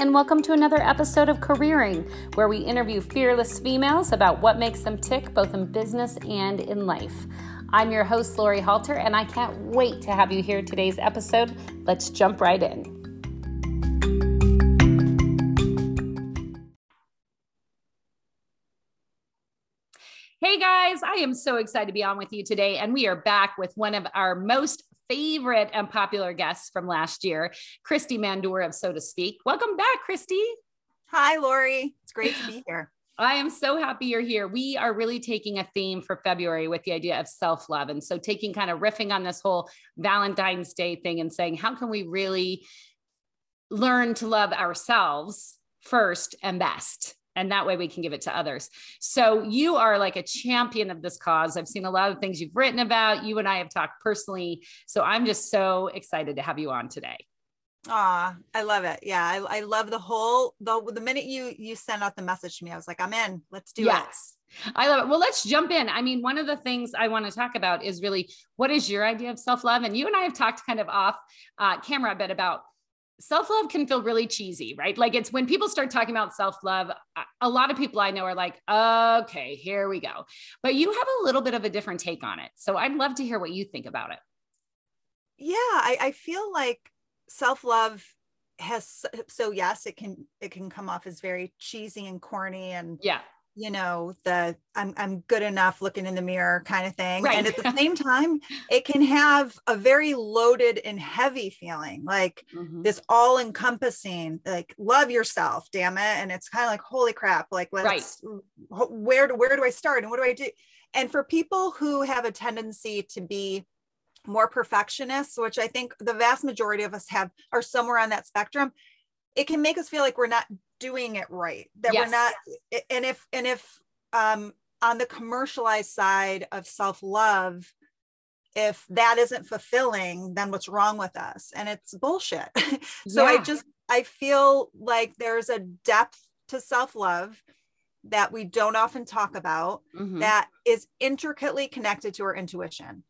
and welcome to another episode of Careering, where we interview fearless females about what makes them tick both in business and in life. I'm your host, Lori Halter, and I can't wait to have you hear today's episode. Let's jump right in. Hey guys, I am so excited to be on with you today. And we are back with one of our most favorite and popular guests from last year, Christy Mandor of Sow to Speak. Welcome back, Christy. Hi, Lori. It's great to be here. I am so happy you're here. We are really taking a theme for February with the idea of self love. And so, taking kind of riffing on this whole Valentine's Day thing and saying, how can we really learn to love ourselves first and best? And that way we can give it to others. So you are like a champion of this cause. I've seen a lot of things you've written about. You and I have talked personally. So I'm just so excited to have you on today. Ah, I love it. Yeah, I, I love the whole the the minute you you sent out the message to me, I was like, I'm in. Let's do it. yes. it. I love it. Well, let's jump in. I mean, one of the things I want to talk about is really what is your idea of self love? And you and I have talked kind of off uh, camera a bit about self love can feel really cheesy, right? Like it's when people start talking about self love, a lot of people I know are like, okay, here we go. But you have a little bit of a different take on it. So I'd love to hear what you think about it. Yeah, I, I feel like self love has so yes it can it can come off as very cheesy and corny and yeah you know the I'm I'm good enough looking in the mirror kind of thing right. and at the same time it can have a very loaded and heavy feeling like mm-hmm. this all encompassing like love yourself damn it and it's kind of like holy crap like let's right. where do where do I start and what do I do and for people who have a tendency to be more perfectionists which I think the vast majority of us have are somewhere on that spectrum it can make us feel like we're not doing it right that yes. we're not and if and if um on the commercialized side of self-love if that isn't fulfilling then what's wrong with us and it's bullshit so yeah. i just i feel like there's a depth to self-love that we don't often talk about mm-hmm. that is intricately connected to our intuition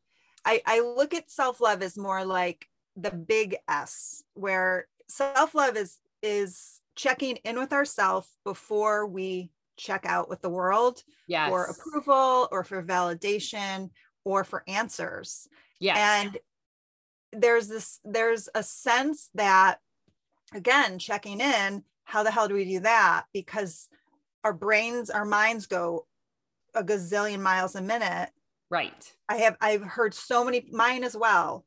I, I look at self-love as more like the big s where self-love is is checking in with ourselves before we check out with the world yes. for approval or for validation or for answers. Yes. And there's this, there's a sense that, again, checking in, how the hell do we do that? Because our brains, our minds go a gazillion miles a minute. Right. I have, I've heard so many, mine as well.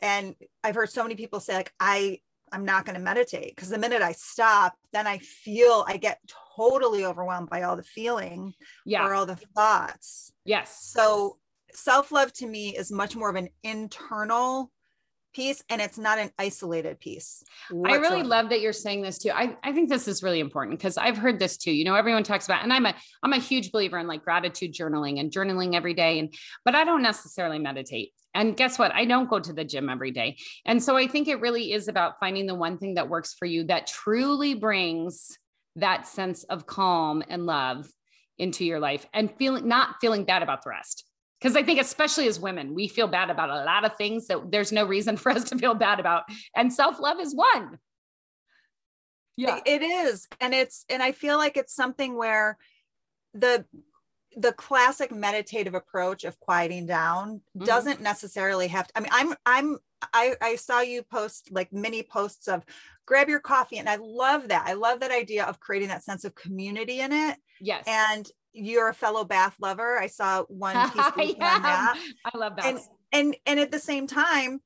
And I've heard so many people say, like, I, I'm not going to meditate because the minute I stop, then I feel I get totally overwhelmed by all the feeling yeah. or all the thoughts. Yes. So self love to me is much more of an internal piece and it's not an isolated piece. Whatsoever. I really love that you're saying this too. I, I think this is really important because I've heard this too. You know, everyone talks about, and I'm a I'm a huge believer in like gratitude journaling and journaling every day. And but I don't necessarily meditate. And guess what? I don't go to the gym every day. And so I think it really is about finding the one thing that works for you that truly brings that sense of calm and love into your life and feeling not feeling bad about the rest. Because I think, especially as women, we feel bad about a lot of things that there's no reason for us to feel bad about. And self love is one. Yeah. It is. And it's, and I feel like it's something where the, the classic meditative approach of quieting down mm-hmm. doesn't necessarily have to, I mean, I'm, I'm, I, I saw you post like many posts of grab your coffee. And I love that. I love that idea of creating that sense of community in it. Yes. And you're a fellow bath lover. I saw one piece yeah, on that. I love that. And, and and at the same time,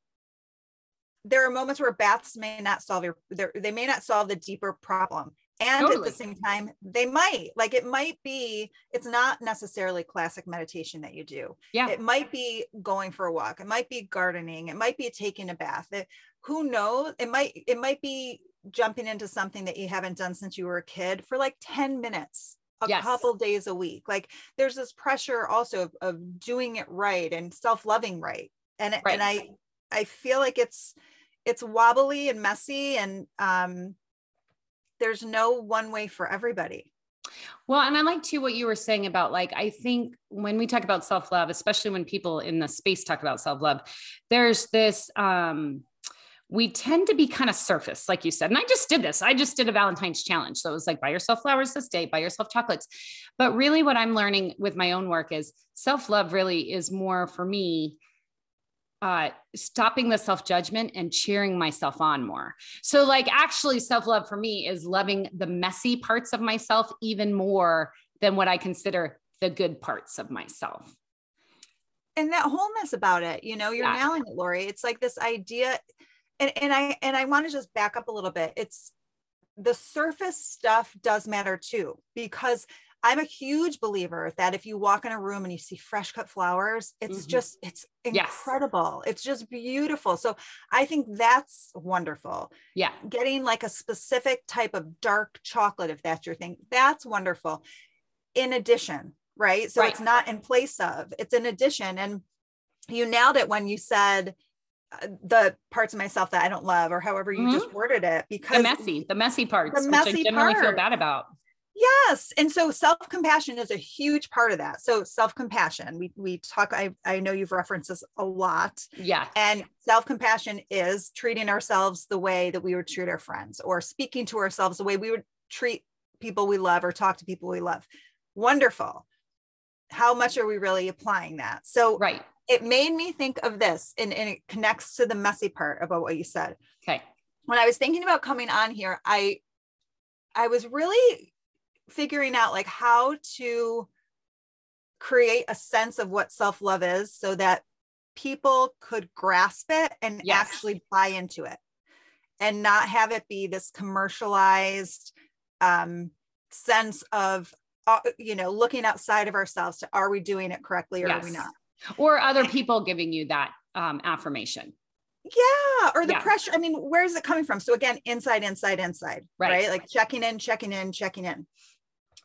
there are moments where baths may not solve your they may not solve the deeper problem. And totally. at the same time, they might like it might be, it's not necessarily classic meditation that you do. Yeah. It might be going for a walk, it might be gardening, it might be taking a bath. It, who knows? It might, it might be jumping into something that you haven't done since you were a kid for like 10 minutes a yes. couple days a week. Like there's this pressure also of, of doing it right and self-loving right. And right. and I I feel like it's it's wobbly and messy and um there's no one way for everybody. Well, and I like too what you were saying about like, I think when we talk about self love, especially when people in the space talk about self love, there's this, um, we tend to be kind of surface, like you said. And I just did this. I just did a Valentine's challenge. So it was like buy yourself flowers this day, buy yourself chocolates. But really, what I'm learning with my own work is self love really is more for me uh, stopping the self judgment and cheering myself on more. So, like, actually, self love for me is loving the messy parts of myself even more than what I consider the good parts of myself. And that wholeness about it, you know, you're yeah. nailing it, Lori. It's like this idea, and, and I and I want to just back up a little bit. It's the surface stuff does matter too, because I'm a huge believer that if you walk in a room and you see fresh cut flowers, it's mm-hmm. just, it's incredible. Yes. It's just beautiful. So I think that's wonderful. Yeah. Getting like a specific type of dark chocolate, if that's your thing, that's wonderful. In addition, right? So right. it's not in place of, it's in addition. And you nailed it when you said, uh, the parts of myself that I don't love, or however you mm-hmm. just worded it, because the messy, the messy parts, the messy which I generally part. feel bad about. Yes. And so self-compassion is a huge part of that. So self-compassion, we we talk, I, I know you've referenced this a lot. Yeah. And self-compassion is treating ourselves the way that we would treat our friends or speaking to ourselves the way we would treat people we love or talk to people we love. Wonderful. How much are we really applying that? So right. it made me think of this and, and it connects to the messy part about what you said. Okay. When I was thinking about coming on here, I I was really figuring out like how to create a sense of what self-love is so that people could grasp it and yes. actually buy into it and not have it be this commercialized um, sense of uh, you know looking outside of ourselves to are we doing it correctly or yes. are we not or other people giving you that um, affirmation yeah or the yeah. pressure i mean where is it coming from so again inside inside inside right. right like checking in checking in checking in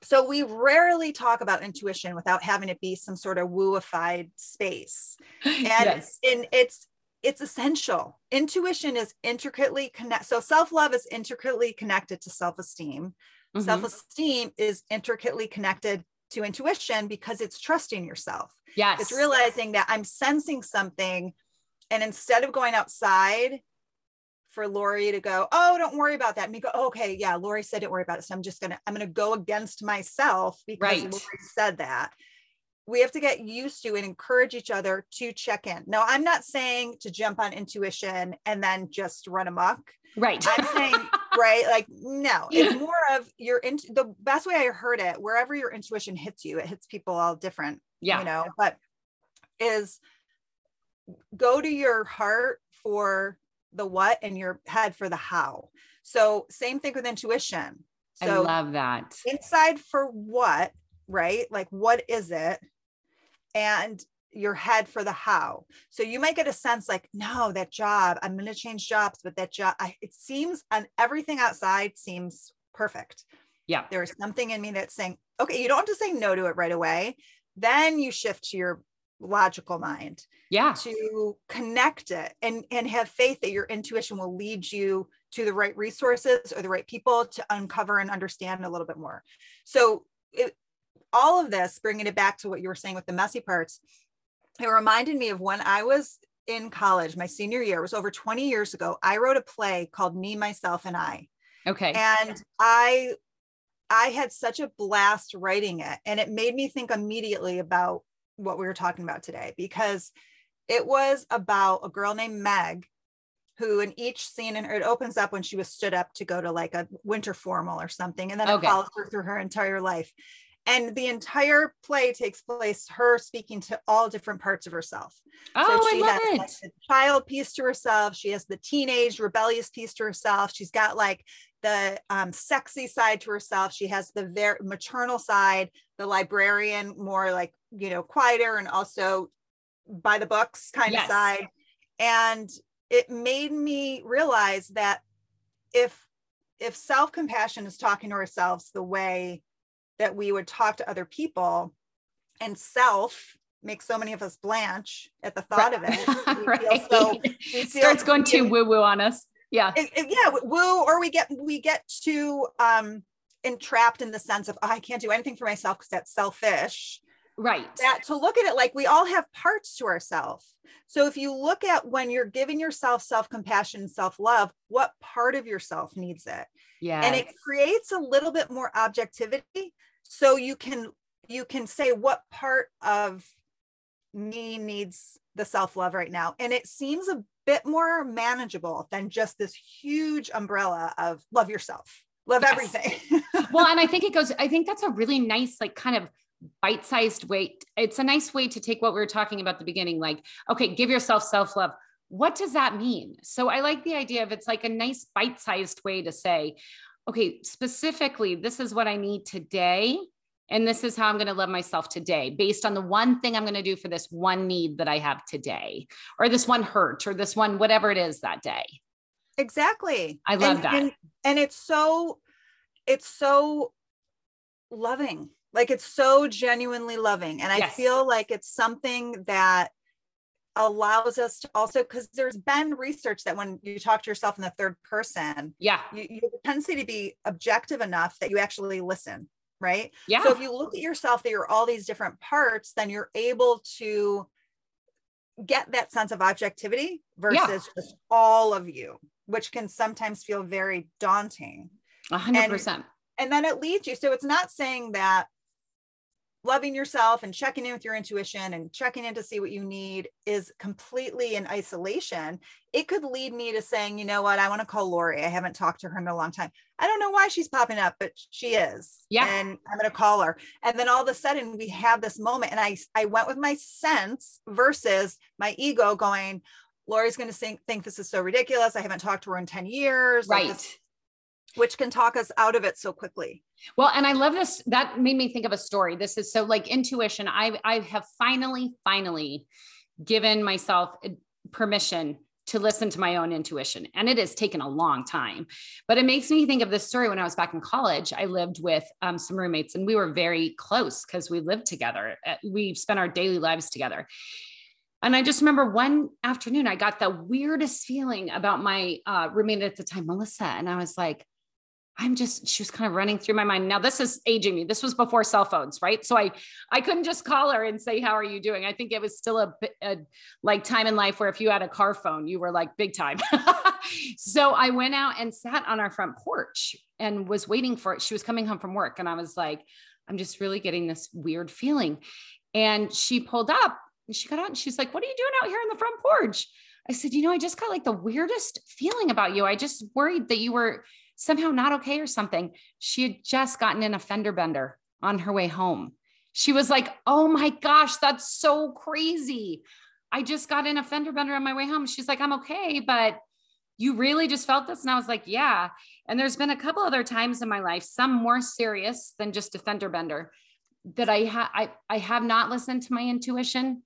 so we rarely talk about intuition without having it be some sort of wooified space. And yes. and it's it's essential. Intuition is intricately connected so self-love is intricately connected to self-esteem. Mm-hmm. self-esteem is intricately connected to intuition because it's trusting yourself. Yes. it's realizing that i'm sensing something and instead of going outside for Lori to go, oh, don't worry about that. And me go, oh, okay, yeah, Lori said don't worry about it. So I'm just gonna, I'm gonna go against myself because right. Lori said that. We have to get used to and encourage each other to check in. Now, I'm not saying to jump on intuition and then just run amok. Right. I'm saying, right, like, no, it's more of your, in, the best way I heard it, wherever your intuition hits you, it hits people all different, yeah. you know, but is go to your heart for the what and your head for the how. So same thing with intuition. So I love that. Inside for what, right? Like what is it? And your head for the how. So you might get a sense like, no, that job, I'm going to change jobs, but that job, I, it seems and everything outside seems perfect. Yeah. There's something in me that's saying, okay, you don't have to say no to it right away. Then you shift to your logical mind yeah. to connect it and and have faith that your intuition will lead you to the right resources or the right people to uncover and understand a little bit more. So it, all of this bringing it back to what you were saying with the messy parts it reminded me of when i was in college my senior year was over 20 years ago i wrote a play called me myself and i. Okay. And i i had such a blast writing it and it made me think immediately about what we were talking about today because it was about a girl named Meg who in each scene and it opens up when she was stood up to go to like a winter formal or something and then okay. it follows her through her entire life. And the entire play takes place her speaking to all different parts of herself. Oh so she I love has it. Like, the child piece to herself. She has the teenage rebellious piece to herself. She's got like the um, sexy side to herself. She has the very maternal side the librarian more like you know quieter and also by the books kind yes. of side and it made me realize that if if self-compassion is talking to ourselves the way that we would talk to other people and self makes so many of us blanch at the thought right. of it right. so, it starts going too woo woo on us yeah it, it, yeah woo or we get we get too um entrapped in the sense of oh, i can't do anything for myself because that's selfish Right. That to look at it like we all have parts to ourselves. So if you look at when you're giving yourself self-compassion, self-love, what part of yourself needs it? Yeah. And it creates a little bit more objectivity. So you can you can say what part of me needs the self-love right now. And it seems a bit more manageable than just this huge umbrella of love yourself, love yes. everything. well, and I think it goes, I think that's a really nice, like kind of bite-sized way. It's a nice way to take what we were talking about the beginning, like, okay, give yourself self-love. What does that mean? So I like the idea of it's like a nice bite-sized way to say, okay, specifically, this is what I need today. And this is how I'm going to love myself today based on the one thing I'm going to do for this one need that I have today, or this one hurt, or this one, whatever it is that day. Exactly. I love and, that. And, and it's so, it's so loving like it's so genuinely loving. And I yes. feel like it's something that allows us to also because there's been research that when you talk to yourself in the third person, yeah, you, you have a tendency to be objective enough that you actually listen, right? Yeah. So if you look at yourself that you're all these different parts, then you're able to get that sense of objectivity versus yeah. just all of you, which can sometimes feel very daunting. A hundred percent. And then it leads you. So it's not saying that loving yourself and checking in with your intuition and checking in to see what you need is completely in isolation, it could lead me to saying, you know what, I want to call Lori. I haven't talked to her in a long time. I don't know why she's popping up, but she is. Yeah. And I'm going to call her. And then all of a sudden we have this moment. And I, I went with my sense versus my ego going, Lori's going to think, think this is so ridiculous. I haven't talked to her in 10 years. Right. Like this, which can talk us out of it so quickly. Well, and I love this. That made me think of a story. This is so like intuition. I I have finally, finally given myself permission to listen to my own intuition. And it has taken a long time. But it makes me think of this story when I was back in college. I lived with um, some roommates and we were very close because we lived together. Uh, we spent our daily lives together. And I just remember one afternoon, I got the weirdest feeling about my uh, roommate at the time, Melissa. And I was like, I'm just, she was kind of running through my mind. Now this is aging me. This was before cell phones, right? So I, I couldn't just call her and say, how are you doing? I think it was still a, a like time in life where if you had a car phone, you were like big time. so I went out and sat on our front porch and was waiting for it. She was coming home from work. And I was like, I'm just really getting this weird feeling. And she pulled up she got out and she's like, what are you doing out here on the front porch? I said, you know, I just got like the weirdest feeling about you. I just worried that you were somehow not okay or something. She had just gotten in a fender bender on her way home. She was like, Oh my gosh, that's so crazy. I just got in a fender bender on my way home. She's like, I'm okay, but you really just felt this? And I was like, Yeah. And there's been a couple other times in my life, some more serious than just a fender bender, that I have I, I have not listened to my intuition.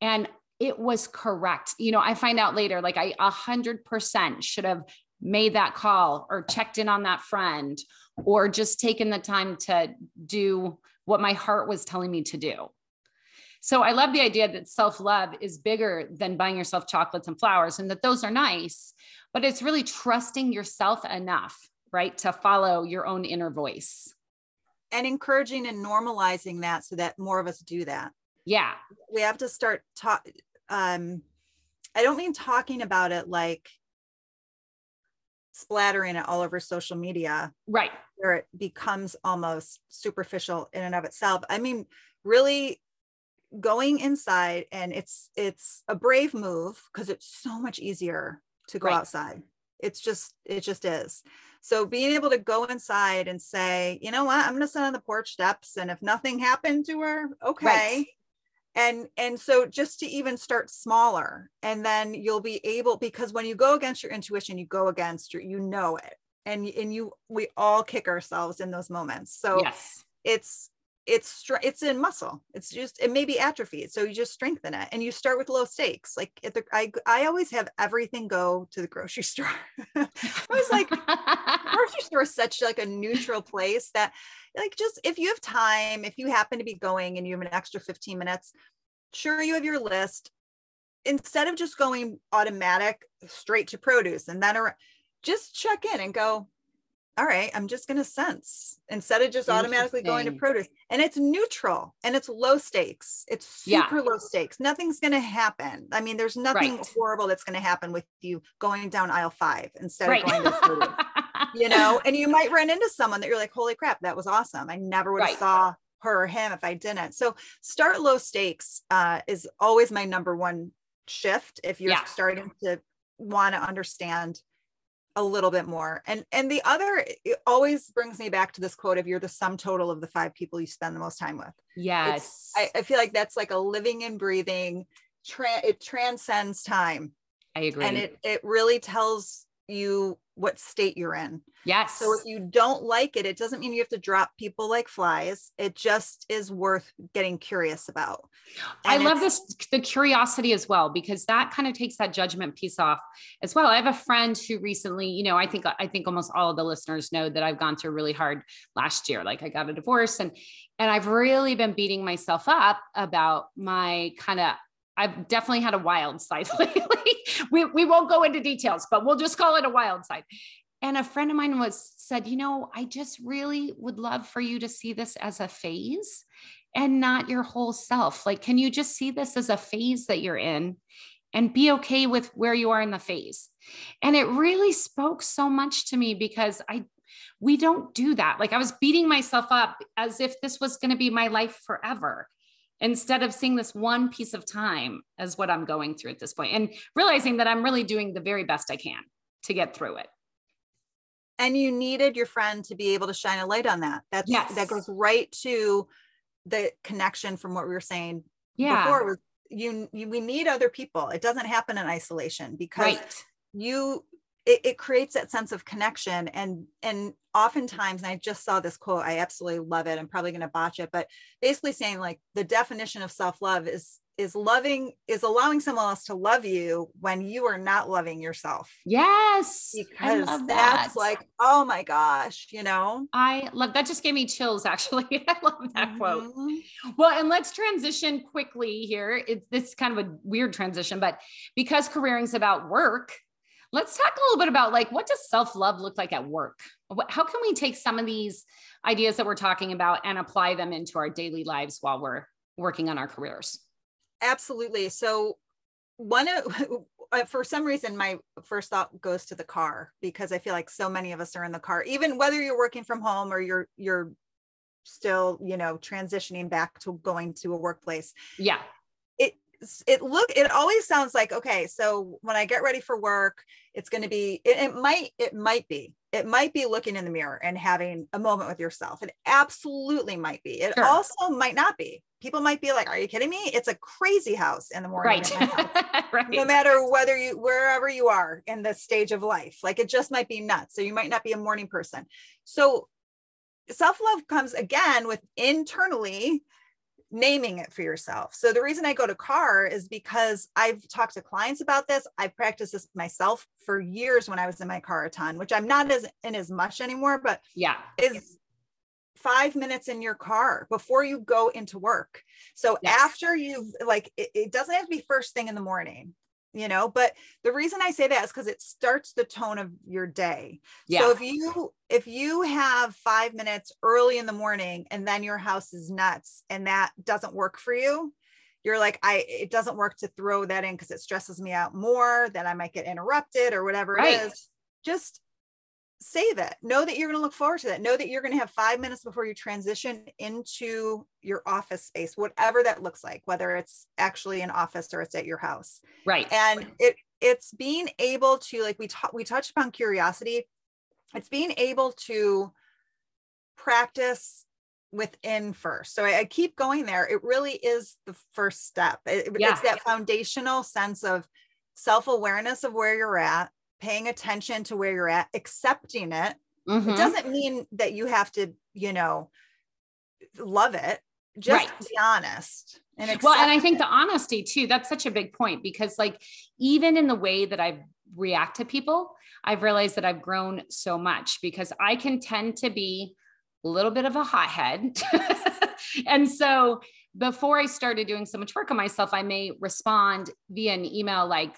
And it was correct. You know, I find out later, like I a hundred percent should have made that call or checked in on that friend or just taken the time to do what my heart was telling me to do. So I love the idea that self love is bigger than buying yourself chocolates and flowers and that those are nice, but it's really trusting yourself enough, right, to follow your own inner voice. And encouraging and normalizing that so that more of us do that. Yeah. We have to start talk um I don't mean talking about it like splattering it all over social media right where it becomes almost superficial in and of itself i mean really going inside and it's it's a brave move because it's so much easier to go right. outside it's just it just is. So being able to go inside and say you know what? I'm going to sit on the porch steps and if nothing happened to her okay. Right and and so just to even start smaller and then you'll be able because when you go against your intuition you go against your you know it. And and you we all kick ourselves in those moments. So yes. it's it's it's in muscle. It's just it may be atrophied so you just strengthen it and you start with low stakes. Like at the i i always have everything go to the grocery store. I was like grocery store is such like a neutral place that like just if you have time if you happen to be going and you have an extra 15 minutes sure you have your list. Instead of just going automatic straight to produce and then just check in and go all right, I'm just going to sense instead of just automatically going to produce. And it's neutral and it's low stakes. It's super yeah. low stakes. Nothing's going to happen. I mean, there's nothing right. horrible that's going to happen with you going down aisle five instead right. of going to produce. you know, and you might run into someone that you're like, holy crap, that was awesome. I never would have right. saw her or him if I didn't. So start low stakes uh, is always my number one shift if you're yeah. starting to want to understand a little bit more. And and the other it always brings me back to this quote of you're the sum total of the five people you spend the most time with. Yes. I, I, feel like that's like a living and breathing tra- it transcends time. I agree. And it it really tells you what state you're in. Yes. So if you don't like it, it doesn't mean you have to drop people like flies. It just is worth getting curious about. And I love this the curiosity as well because that kind of takes that judgment piece off as well. I have a friend who recently, you know, I think I think almost all of the listeners know that I've gone through really hard last year. Like I got a divorce and and I've really been beating myself up about my kind of I've definitely had a wild side lately. we, we won't go into details, but we'll just call it a wild side. And a friend of mine was said, you know, I just really would love for you to see this as a phase and not your whole self. Like, can you just see this as a phase that you're in and be okay with where you are in the phase? And it really spoke so much to me because I, we don't do that. Like I was beating myself up as if this was going to be my life forever instead of seeing this one piece of time as what I'm going through at this point and realizing that I'm really doing the very best I can to get through it. And you needed your friend to be able to shine a light on that. That's yes. that goes right to the connection from what we were saying yeah. before was you, you we need other people. It doesn't happen in isolation because right. you it, it creates that sense of connection. And and oftentimes and i just saw this quote i absolutely love it i'm probably going to botch it but basically saying like the definition of self-love is is loving is allowing someone else to love you when you are not loving yourself. Yes because that's that. like oh my gosh you know? I love that just gave me chills actually. I love that mm-hmm. quote well and let's transition quickly here. It's this kind of a weird transition but because careering is about work Let's talk a little bit about like what does self-love look like at work? How can we take some of these ideas that we're talking about and apply them into our daily lives while we're working on our careers? Absolutely. So one of uh, for some reason my first thought goes to the car because I feel like so many of us are in the car even whether you're working from home or you're you're still, you know, transitioning back to going to a workplace. Yeah it look it always sounds like okay so when i get ready for work it's going to be it, it, might it might be it might be looking in the mirror and having a moment with yourself. It absolutely might be. It sure. also might not be. People might be like are you kidding me? It's a crazy house in the morning right. right no matter whether you wherever you are in the stage of life like it just might be nuts. So you might not be a morning person. So self-love comes again with internally naming it for yourself. So the reason I go to CAR is because I've talked to clients about this. I practiced this myself for years when I was in my car a ton, which I'm not as in as much anymore, but yeah, is five minutes in your car before you go into work. So yes. after you've like it, it doesn't have to be first thing in the morning you know but the reason i say that is because it starts the tone of your day yeah. so if you if you have five minutes early in the morning and then your house is nuts and that doesn't work for you you're like i it doesn't work to throw that in because it stresses me out more that i might get interrupted or whatever right. it is just save it. Know that you're going to look forward to that. Know that you're going to have five minutes before you transition into your office space, whatever that looks like, whether it's actually an office or it's at your house. Right. And it it's being able to like we talked we touched upon curiosity. It's being able to practice within first. So I, I keep going there. It really is the first step. It, yeah. It's that foundational sense of self-awareness of where you're at paying attention to where you're at, accepting it. Mm-hmm. It doesn't mean that you have to, you know, love it. Just right. be honest. And well, and I think it. the honesty too, that's such a big point because, like, even in the way that I react to people, I've realized that I've grown so much because I can tend to be a little bit of a hothead. and so before I started doing so much work on myself, I may respond via an email like,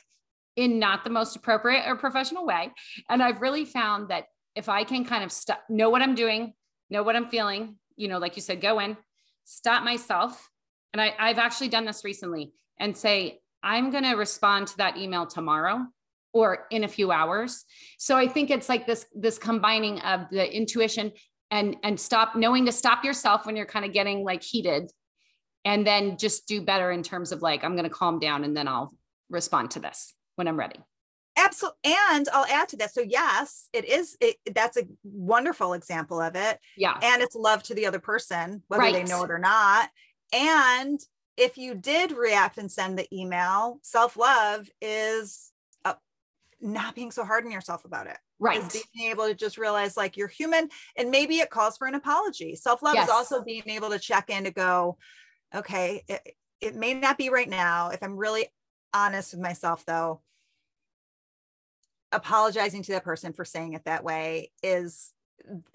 in not the most appropriate or professional way. And I've really found that if I can kind of stop, know what I'm doing, know what I'm feeling, you know, like you said, go in, stop myself. And I, I've actually done this recently and say, I'm going to respond to that email tomorrow or in a few hours. So I think it's like this, this combining of the intuition and, and stop knowing to stop yourself when you're kind of getting like heated and then just do better in terms of like, I'm going to calm down and then I'll respond to this when I'm ready. Absolutely. And I'll add to that. So yes, it is, it, that's a wonderful example of it. Yeah. And it's love to the other person, whether right. they know it or not. And if you did react and send the email, self-love is uh, not being so hard on yourself about it. Right. Is being able to just realize like you're human and maybe it calls for an apology. Self-love yes. is also being able to check in to go, okay, it, it may not be right now. If I'm really honest with myself though, apologizing to that person for saying it that way is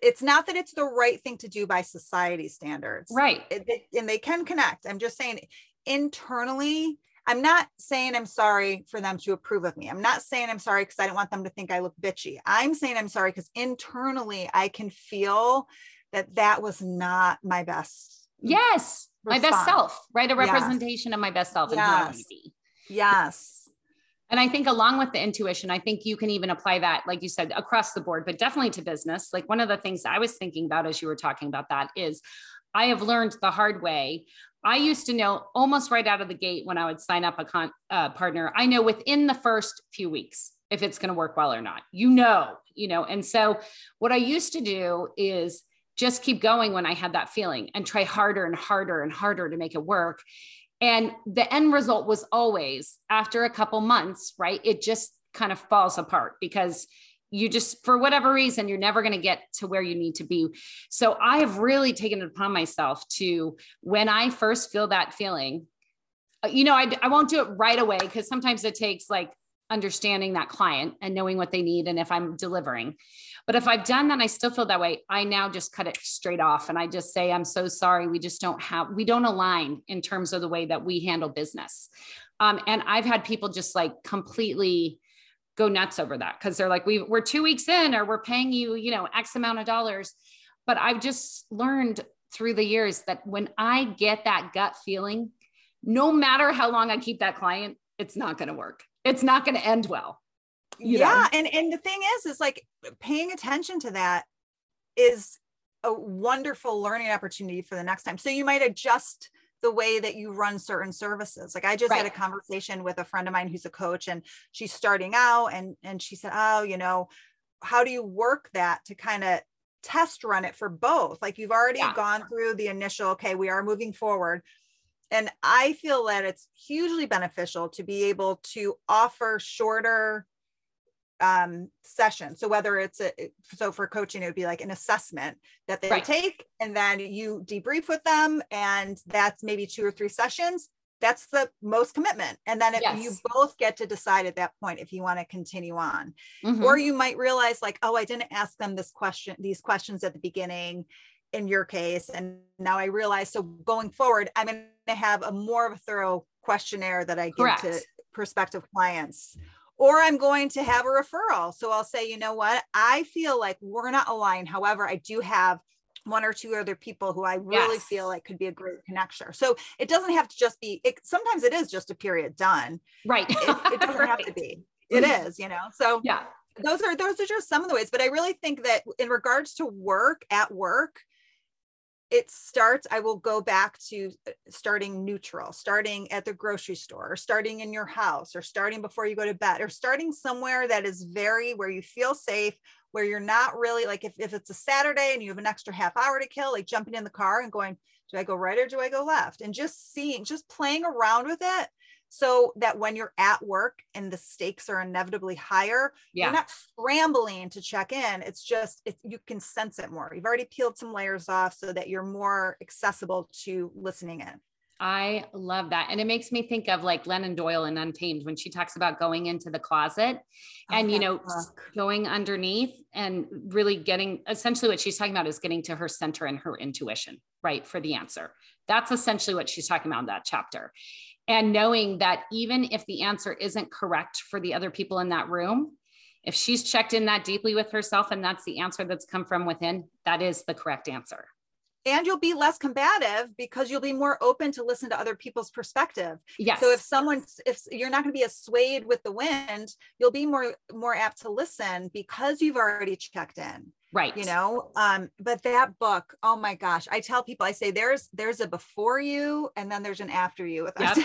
it's not that it's the right thing to do by society standards. Right. It, and they can connect. I'm just saying internally i'm not saying i'm sorry for them to approve of me. I'm not saying i'm sorry because i don't want them to think i look bitchy. I'm saying i'm sorry because internally i can feel that that was not my best yes response. my best self right? A representation yes. of my best self and yes. Yes and I think along with the intuition, I think you can even apply that, like you said, across the board, but definitely to business. Like one of the things I was thinking about as you were talking about that is I have learned the hard way. I used to know almost right out of the gate when I would sign up a con- uh, partner, I know within the first few weeks if it's going to work well or not. You know, you know. And so what I used to do is just keep going when I had that feeling and try harder and harder and harder to make it work. And the end result was always after a couple months, right? It just kind of falls apart because you just, for whatever reason, you're never going to get to where you need to be. So I have really taken it upon myself to, when I first feel that feeling, uh, you know, I, I won't do it right away because sometimes it takes like understanding that client and knowing what they need and if I'm delivering. But if I've done that, I still feel that way. I now just cut it straight off and I just say, I'm so sorry. We just don't have, we don't align in terms of the way that we handle business. Um, and I've had people just like completely go nuts over that because they're like, we, we're two weeks in or we're paying you, you know, X amount of dollars. But I've just learned through the years that when I get that gut feeling, no matter how long I keep that client, it's not going to work. It's not going to end well yeah know? and and the thing is is like paying attention to that is a wonderful learning opportunity for the next time so you might adjust the way that you run certain services like i just right. had a conversation with a friend of mine who's a coach and she's starting out and and she said oh you know how do you work that to kind of test run it for both like you've already yeah. gone through the initial okay we are moving forward and i feel that it's hugely beneficial to be able to offer shorter um, session. So whether it's a, so for coaching, it would be like an assessment that they right. take, and then you debrief with them, and that's maybe two or three sessions. That's the most commitment. And then if yes. you both get to decide at that point if you want to continue on, mm-hmm. or you might realize like, oh, I didn't ask them this question, these questions at the beginning in your case. And now I realize, so going forward, I'm going to have a more of a thorough questionnaire that I give Correct. to prospective clients or I'm going to have a referral. So I'll say, you know what, I feel like we're not aligned. However, I do have one or two other people who I really yes. feel like could be a great connector. So it doesn't have to just be, it, sometimes it is just a period done. Right. It, it doesn't right. have to be. It is, you know? So yeah, those are, those are just some of the ways, but I really think that in regards to work at work, it starts i will go back to uh, starting neutral starting at the grocery store or starting in your house or starting before you go to bed or starting somewhere that is very where you feel safe where you're not really like if, if it's a saturday and you have an extra half hour to kill like jumping in the car and going do i go right or do i go left? And just seeing just playing around with it so that when you're at work and the stakes are inevitably higher yeah. you're not scrambling to check in it's just it, you can sense it more you've already peeled some layers off so that you're more accessible to listening in I love that. And it makes me think of like Glennon Doyle in Untamed when she talks about going into the closet oh, and, you know, going underneath and really getting essentially what she's talking about is getting to her center and her intuition, right? For the answer. That's essentially what she's talking about in that chapter. And knowing that even if the answer isn't correct for the other people in that room if she's checked in that deeply with herself and that's the answer that's come from within, that is the correct answer and you'll be less combative because you'll be more open to listen to other people's perspective. Yes so if someone's if you're not going to be as swayed with the wind you'll be more more apt to listen because you've already checked in right. you know? Um but that book oh my gosh i tell people i say there's there's a before you and then there's an after you. With yep.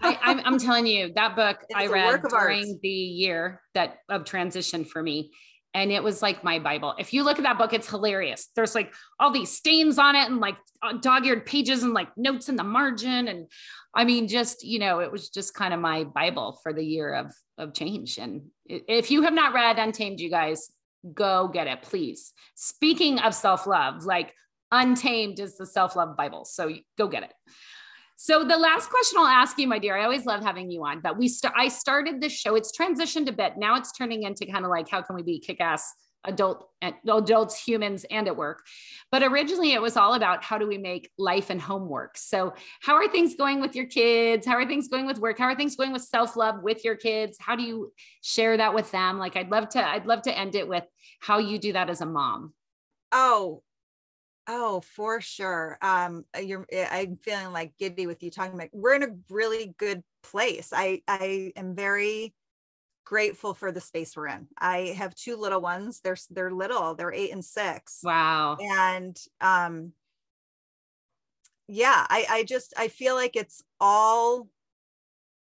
I, am I'm telling you that book it's I read during art. the year that of transition for me and it was like my bible. If you look at that book it's hilarious. There's like all these stains on it and like uh, dog-eared pages and like notes in the margin. And i mean just you know it was just kind of my bible for the year of of change. And if you have not read untamed you guys go get it please. Speaking of self-love like untamed is the self-love bible. So go get it so the last question I'll ask you, my dear, I always love having you on, but we st- I started this show. It's transitioned a bit. Now it's turning into kind of like how can we be kick-ass adult adults, humans, and at work. But originally it was all about how do we make life and homework. So how are things going with your kids? How are things going with work? How are things going with self-love with your kids? How do you share that with them? Like I'd love to, I'd love to end it with how you do that as a mom. Oh, Oh, for sure. Um, uh, you're, eh, I'm feeling like giddy with you talking about. We're in a really good place. I, I am very grateful for the space we're in. I have two little ones. They're, they're little. They're eight and six. Wow. And, um, yeah, I, I just, I feel like it's all.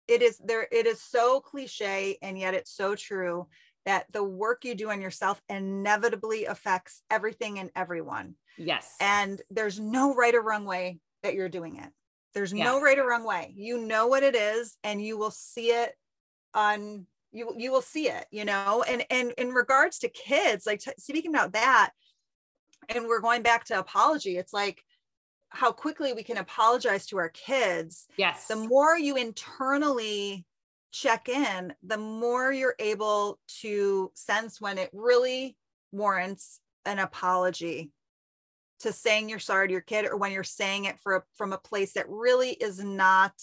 It is there. It is so cliche, and yet it's so true that the work you do on yourself inevitably affects everything and everyone. Yes. And there's no right or wrong way that you're doing it. There's yeah. no right or wrong way. You know what it is and you will see it on you you will see it, you know. And and in regards to kids, like t- speaking about that and we're going back to apology, it's like how quickly we can apologize to our kids. Yes. The more you internally check in, the more you're able to sense when it really warrants an apology to saying you're sorry to your kid or when you're saying it for a, from a place that really is not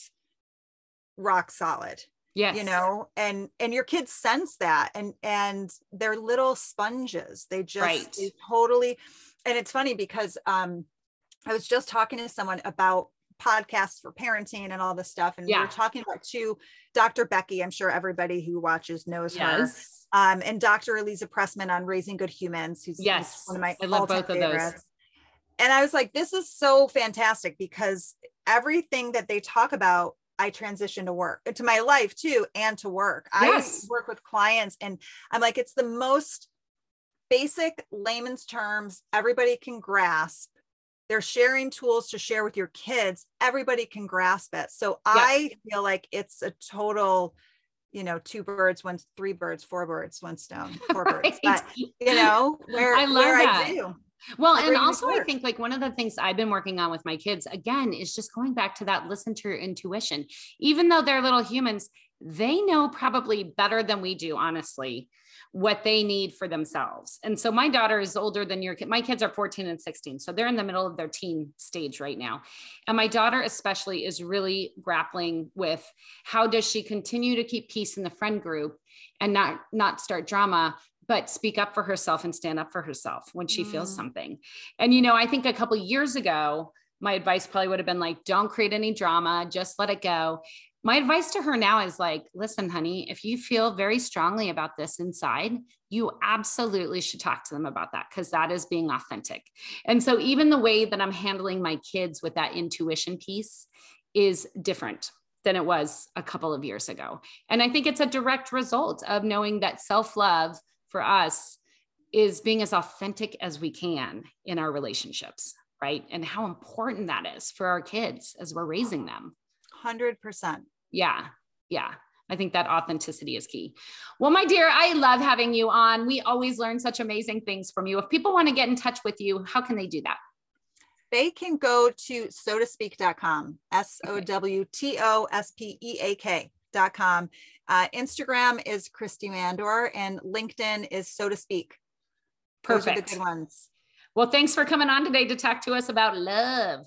rock solid yes you know and and your kids sense that and and they're little sponges they just right. they totally and it's funny because um i was just talking to someone about podcasts for parenting and all this stuff and yeah. we were talking about to dr becky i'm sure everybody who watches knows yes. her um, and dr aliza pressman on raising good humans who's yes one of my I love both of favorites. those and I was like, this is so fantastic because everything that they talk about, I transition to work, to my life too, and to work. Yes. I work with clients, and I'm like, it's the most basic layman's terms everybody can grasp. They're sharing tools to share with your kids. Everybody can grasp it. So yeah. I feel like it's a total you know, two birds, one, three birds, four birds, one stone, four right. birds. But you know, where I love where that. I do. Well, and also I think like one of the things I've been working on with my kids again is just going back to that listen to your intuition. Even though they're little humans, they know probably better than we do, honestly, what they need for themselves. And so my daughter is older than your kid. My kids are 14 and 16. So they're in the middle of their teen stage right now. And my daughter, especially, is really grappling with how does she continue to keep peace in the friend group and not not start drama but speak up for herself and stand up for herself when she mm. feels something. And you know, I think a couple years ago, my advice probably would have been like, don't create any drama, just let it go. My advice to her now is like, listen, honey, if you feel very strongly about this inside, you absolutely should talk to them about that because that is being authentic. And so, even the way that I'm handling my kids with that intuition piece is different than it was a couple of years ago. And I think it's a direct result of knowing that self love for us is being as authentic as we can in our relationships, right? And how important that is for our kids as we're raising them. 100%. Yeah. Yeah. I think that authenticity is key. Well, my dear, I love having you on. We always learn such amazing things from you. If people want to get in touch with you, how can they do that? They can go to sowtospeak.com, S O W T O S P E A K.com. Uh, Instagram is Christy Mandor and LinkedIn is Sow to Speak. Perfect. Those are the good ones. Well, thanks for coming on today to talk to us about love.